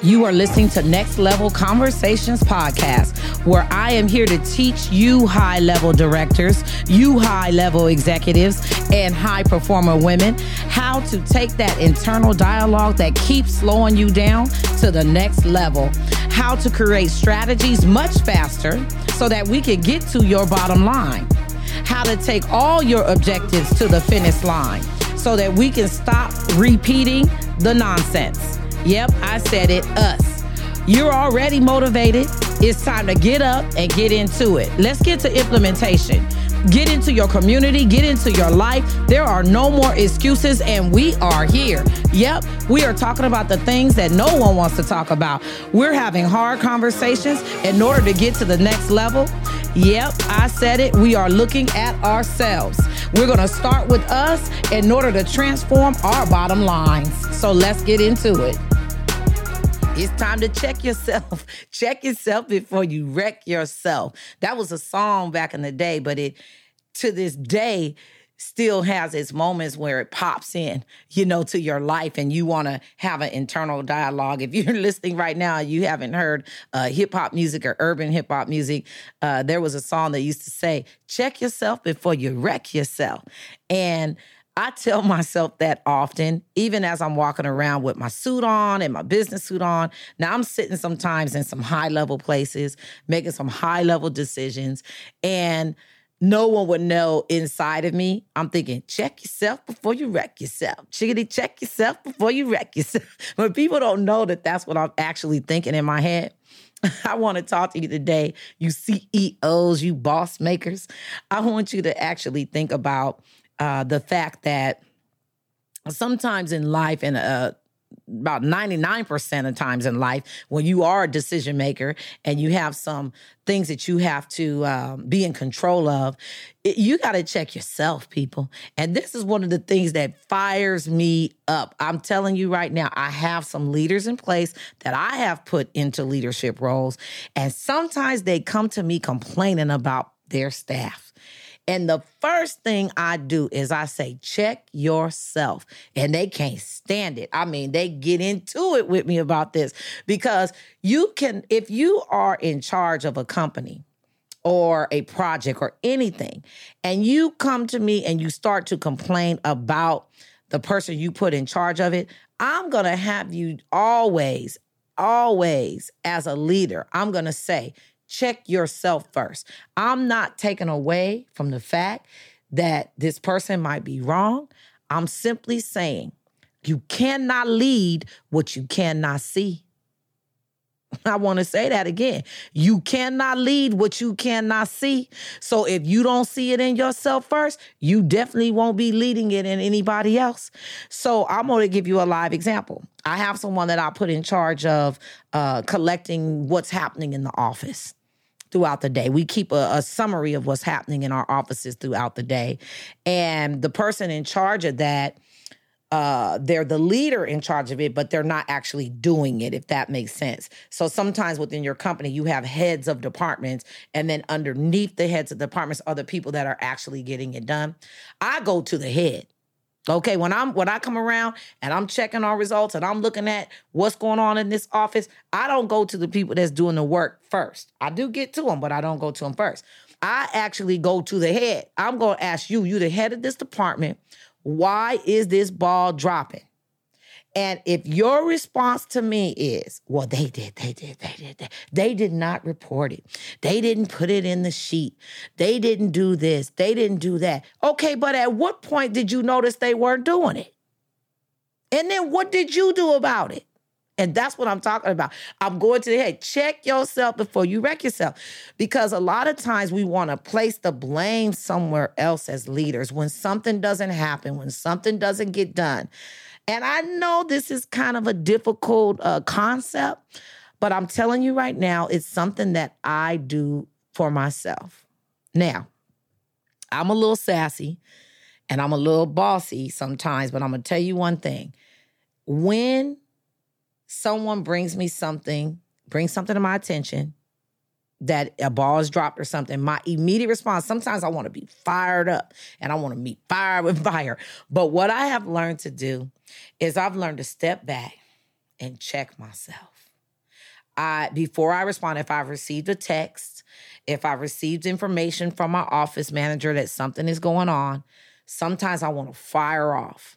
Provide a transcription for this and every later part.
You are listening to Next Level Conversations podcast, where I am here to teach you high level directors, you high level executives, and high performer women how to take that internal dialogue that keeps slowing you down to the next level, how to create strategies much faster so that we can get to your bottom line, how to take all your objectives to the finish line so that we can stop repeating the nonsense. Yep, I said it, us. You're already motivated. It's time to get up and get into it. Let's get to implementation. Get into your community, get into your life. There are no more excuses, and we are here. Yep, we are talking about the things that no one wants to talk about. We're having hard conversations in order to get to the next level. Yep, I said it. We are looking at ourselves. We're going to start with us in order to transform our bottom lines. So let's get into it. It's time to check yourself. Check yourself before you wreck yourself. That was a song back in the day, but it to this day still has its moments where it pops in, you know, to your life and you want to have an internal dialogue. If you're listening right now, you haven't heard uh, hip hop music or urban hip hop music, uh, there was a song that used to say, check yourself before you wreck yourself. And I tell myself that often, even as I'm walking around with my suit on and my business suit on. Now, I'm sitting sometimes in some high level places, making some high level decisions, and no one would know inside of me. I'm thinking, check yourself before you wreck yourself. Chickadee, check yourself before you wreck yourself. But people don't know that that's what I'm actually thinking in my head. I want to talk to you today, you CEOs, you boss makers. I want you to actually think about uh, the fact that sometimes in life, and uh, about 99% of times in life, when you are a decision maker and you have some things that you have to um, be in control of, it, you got to check yourself, people. And this is one of the things that fires me up. I'm telling you right now, I have some leaders in place that I have put into leadership roles. And sometimes they come to me complaining about their staff. And the first thing I do is I say, check yourself. And they can't stand it. I mean, they get into it with me about this because you can, if you are in charge of a company, or a project or anything, and you come to me and you start to complain about the person you put in charge of it, I'm gonna have you always, always, as a leader, I'm gonna say, check yourself first. I'm not taking away from the fact that this person might be wrong. I'm simply saying you cannot lead what you cannot see. I want to say that again. You cannot lead what you cannot see. So if you don't see it in yourself first, you definitely won't be leading it in anybody else. So I'm going to give you a live example. I have someone that I put in charge of uh, collecting what's happening in the office throughout the day. We keep a, a, summary of what's happening in our offices throughout the day. And the person in charge of that, uh, they're the leader in charge of it, but they're not actually doing it, if that makes sense. So sometimes within your company, you have heads of departments, and then underneath the heads of departments are the people that are actually getting it done. I go to the head. Okay, when I'm when I come around and I'm checking our results and I'm looking at what's going on in this office, I don't go to the people that's doing the work first. I do get to them, but I don't go to them first. I actually go to the head. I'm going to ask you, you the head of this department, why is this ball dropping? And if your response to me is, well, they did, they did, they did, they, they did not report it. They didn't put it in the sheet. They didn't do this. They didn't do that. Okay, but at what point did you notice they weren't doing it? And then what did you do about it? And that's what I'm talking about. I'm going to the head. Check yourself before you wreck yourself. Because a lot of times we want to place the blame somewhere else as leaders when something doesn't happen, when something doesn't get done. And I know this is kind of a difficult uh, concept, but I'm telling you right now, it's something that I do for myself. Now, I'm a little sassy and I'm a little bossy sometimes, but I'm going to tell you one thing. When someone brings me something, brings something to my attention, that a ball is dropped or something, my immediate response, sometimes I want to be fired up and I want to meet fire with fire. But what I have learned to do is I've learned to step back and check myself. I before I respond, if I've received a text, if I've received information from my office manager that something is going on, sometimes I want to fire off.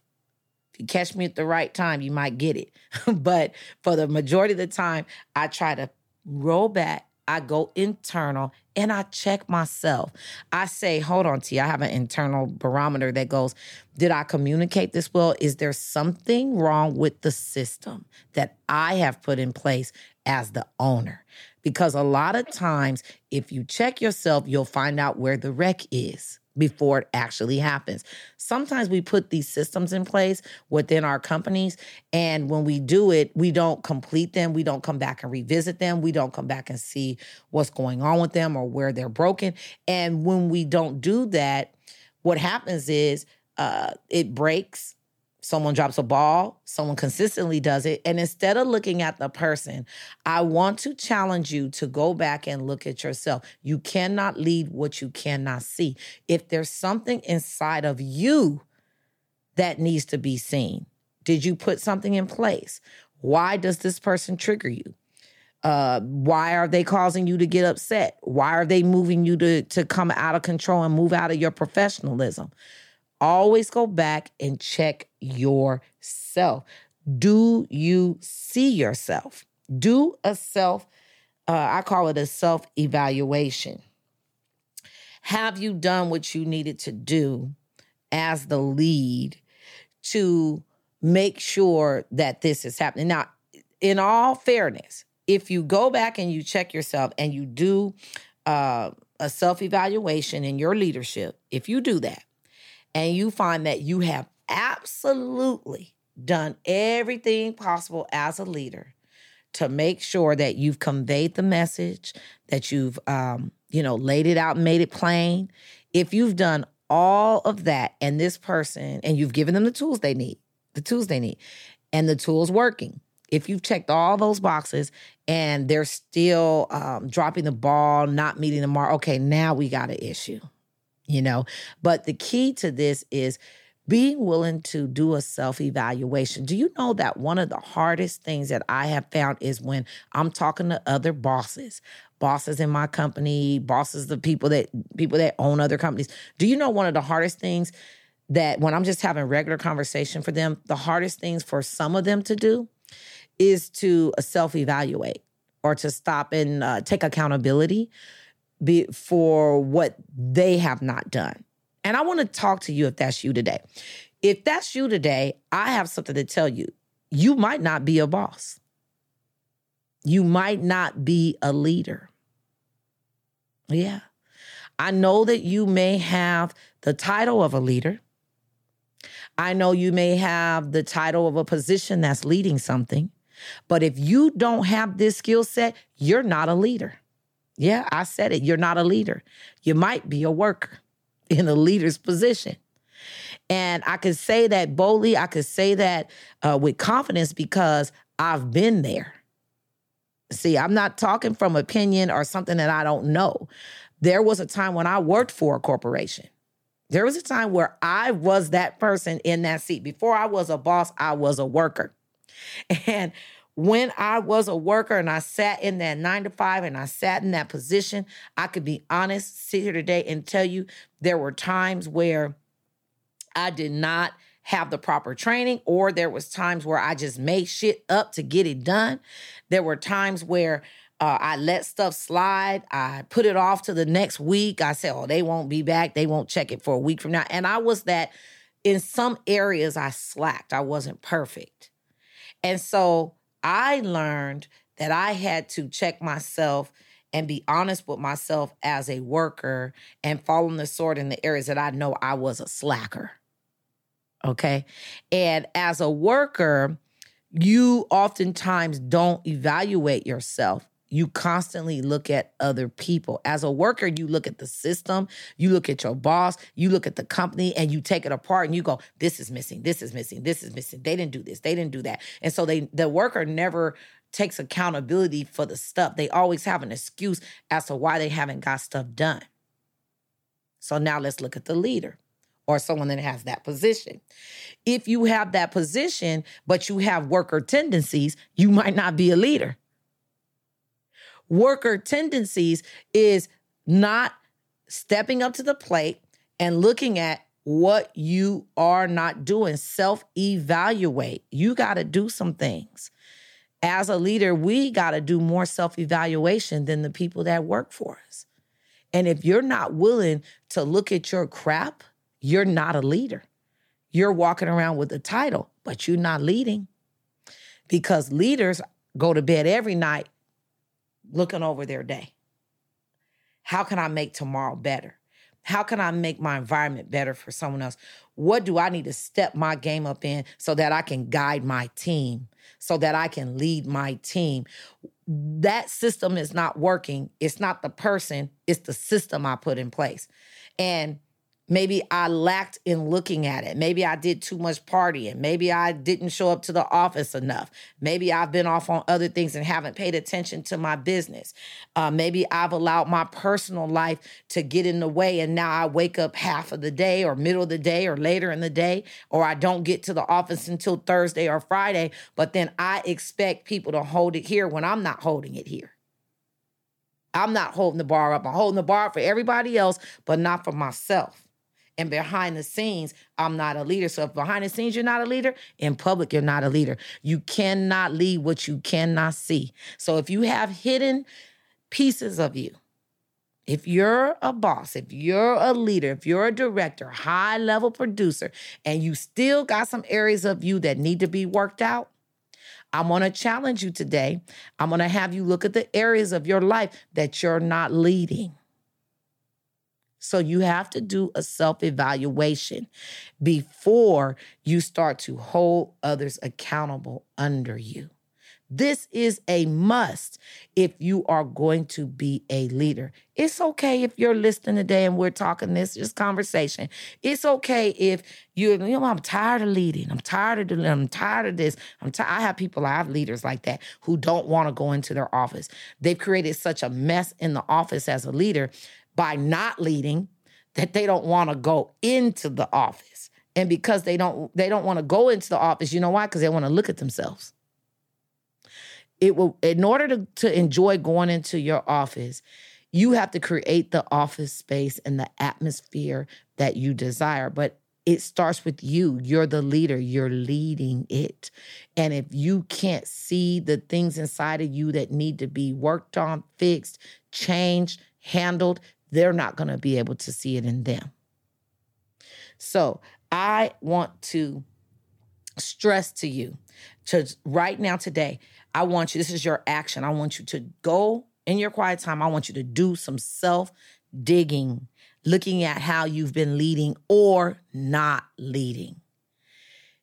If you catch me at the right time, you might get it. but for the majority of the time, I try to roll back I go internal and I check myself. I say, hold on, T, I have an internal barometer that goes, did I communicate this well? Is there something wrong with the system that I have put in place as the owner? Because a lot of times, if you check yourself, you'll find out where the wreck is before it actually happens. Sometimes we put these systems in place within our companies, and when we do it, we don't complete them. We don't come back and revisit them. We don't come back and see what's going on with them or where they're broken. And when we don't do that, what happens is uh, it breaks someone drops a ball, someone consistently does it. And instead of looking at the person, I want to challenge you to go back and look at yourself. You cannot lead what you cannot see. If there's something inside of you that needs to be seen, did you put something in place? Why does this person trigger you? Uh, why are they causing you to get upset? Why are they moving you to, to come out of control and move out of your professionalism? Always go back and check yourself. Do you see yourself? Do a self, uh, I call it a self evaluation. Have you done what you needed to do as the lead to make sure that this is happening? Now, in all fairness, if you go back and you check yourself and you do uh, a self evaluation in your leadership, if you do that, and you find that you have absolutely done everything possible as a leader to make sure that you've conveyed the message, that you've um, you know laid it out and made it plain. If you've done all of that, and this person, and you've given them the tools they need, the tools they need, and the tools working. If you've checked all those boxes and they're still um, dropping the ball, not meeting the mark, okay, now we got an issue you know. But the key to this is being willing to do a self evaluation. Do you know that one of the hardest things that I have found is when I'm talking to other bosses, bosses in my company, bosses, the people that people that own other companies. Do you know one of the hardest things that when I'm just having regular conversation for them, the hardest things for some of them to do is to self evaluate or to stop and uh, take accountability be, for what they have not done. And I want to talk to you if that's you today. If that's you today, I have something to tell you. You might not be a boss. You might not be a leader. Yeah. I know that you may have the title of a leader. I know you may have the title of a position that's leading something. But if you don't have this skill set, you're not a leader. Yeah, I said it. You're not a leader. You might be a worker in a leader's position. And I could say that boldly, I could say that uh, with confidence because I've been there. See, I'm not talking from opinion or something that I don't know. There was a time when I worked for a corporation. There was a time where I was that person in that seat. Before I was a boss, I was a worker. And when I was a worker and I sat in that nine to five and I sat in that position, I could be honest, sit here today and tell you there were times where I did not have the proper training or there was times where I just made shit up to get it done. There were times where uh, I let stuff slide. I put it off to the next week. I said, oh, they won't be back. They won't check it for a week from now. And I was that in some areas I slacked. I wasn't perfect. And so I learned that I had to check myself and be honest with myself as a worker and following the sword in the areas that I know I was a slacker. Okay. And as a worker, you oftentimes don't evaluate yourself you constantly look at other people. As a worker, you look at the system, you look at your boss, you look at the company, and you take it apart and you go, this is missing, this is missing, this is missing. They didn't do this, they didn't do that. And so they the worker never takes accountability for the stuff. They always have an excuse as to why they haven't got stuff done. So now let's look at the leader or someone that has that position. If you have that position, but you have worker tendencies, you might not be a leader worker tendencies is not stepping up to the plate and looking at what you are not doing. Self evaluate. You got to do some things. As a leader, we got to do more self evaluation than the people that work for us. And if you're not willing to look at your crap, you're not a leader. You're walking around with a title, but you're not leading because leaders go to bed every night looking over their day. How can I make tomorrow better? How can I make my environment better for someone else? What do I need to step my game up in so that I can guide my team, so that I can lead my team? That system is not working. It's not the person, it's the system I put in place. And Maybe I lacked in looking at it. Maybe I did too much partying. Maybe I didn't show up to the office enough. Maybe I've been off on other things and haven't paid attention to my business. Uh, maybe I've allowed my personal life to get in the way. And now I wake up half of the day or middle of the day or later in the day, or I don't get to the office until Thursday or Friday. But then I expect people to hold it here when I'm not holding it here. I'm not holding the bar up. I'm holding the bar for everybody else, but not for myself. And behind the scenes, I'm not a leader. So if behind the scenes you're not a leader, in public you're not a leader. You cannot lead what you cannot see. So if you have hidden pieces of you, if you're a boss, if you're a leader, if you're a director, high level producer, and you still got some areas of you that need to be worked out, I'm going to challenge you today. I'm going to have you look at the areas of your life that you're not leading. So you have to do a self evaluation before you start to hold others accountable under you. This is a must if you are going to be a leader. It's okay if you're listening today and we're talking this, just conversation. It's okay if you're, you know, I'm tired of leading. I'm tired of doing, I'm tired of this. I'm tired. I have people, I have leaders like that who don't want to go into their office. They've created such a mess in the office as a leader by not leading that they don't want to go into the office. And because they don't they don't want to go into the office, you know why? Because they want to look at themselves. It will in order to, to enjoy going into your office, you have to create the office space and the atmosphere that you desire. But it starts with you. You're the leader, you're leading it. And if you can't see the things inside of you that need to be worked on, fixed, changed, handled, they're not going to be able to see it in them. So I want to stress to you to right now, today, I want you, this is your action. I want you to go in your quiet time. I want you to do some self digging, looking at how you've been leading or not leading.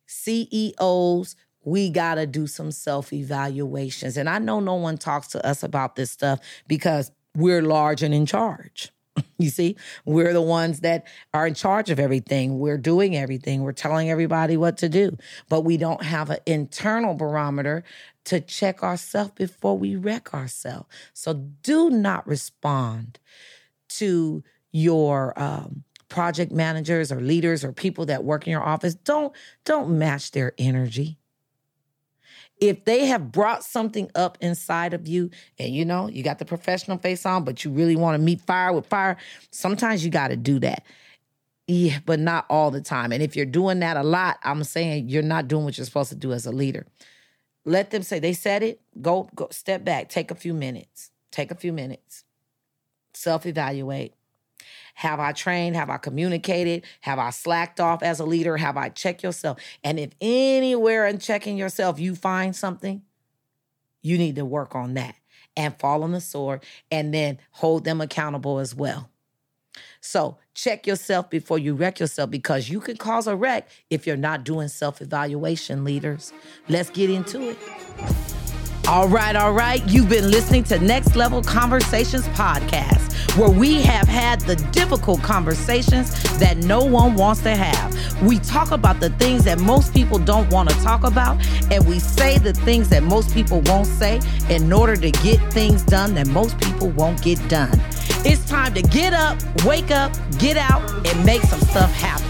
CEOs, we got to do some self evaluations. And I know no one talks to us about this stuff because we're large and in charge. You see, we're the ones that are in charge of everything. We're doing everything. We're telling everybody what to do, but we don't have an internal barometer to check ourselves before we wreck ourselves. So do not respond to your um, project managers or leaders or people that work in your office. Don't don't match their energy if they have brought something up inside of you and you know you got the professional face on but you really want to meet fire with fire sometimes you got to do that. Yeah but not all the time. And if you're doing that a lot i'm saying you're not doing what you're supposed to do as a leader. Let them say they said it. Go go step back. Take a few minutes. Take a few minutes. Self evaluate have I trained? Have I communicated? Have I slacked off as a leader? Have I checked yourself? And if anywhere in checking yourself you find something, you need to work on that and fall on the sword and then hold them accountable as well. So check yourself before you wreck yourself because you can cause a wreck if you're not doing self evaluation, leaders. Let's get into it. All right, all right. You've been listening to Next Level Conversations podcast, where we have had the difficult conversations that no one wants to have. We talk about the things that most people don't want to talk about, and we say the things that most people won't say in order to get things done that most people won't get done. It's time to get up, wake up, get out, and make some stuff happen.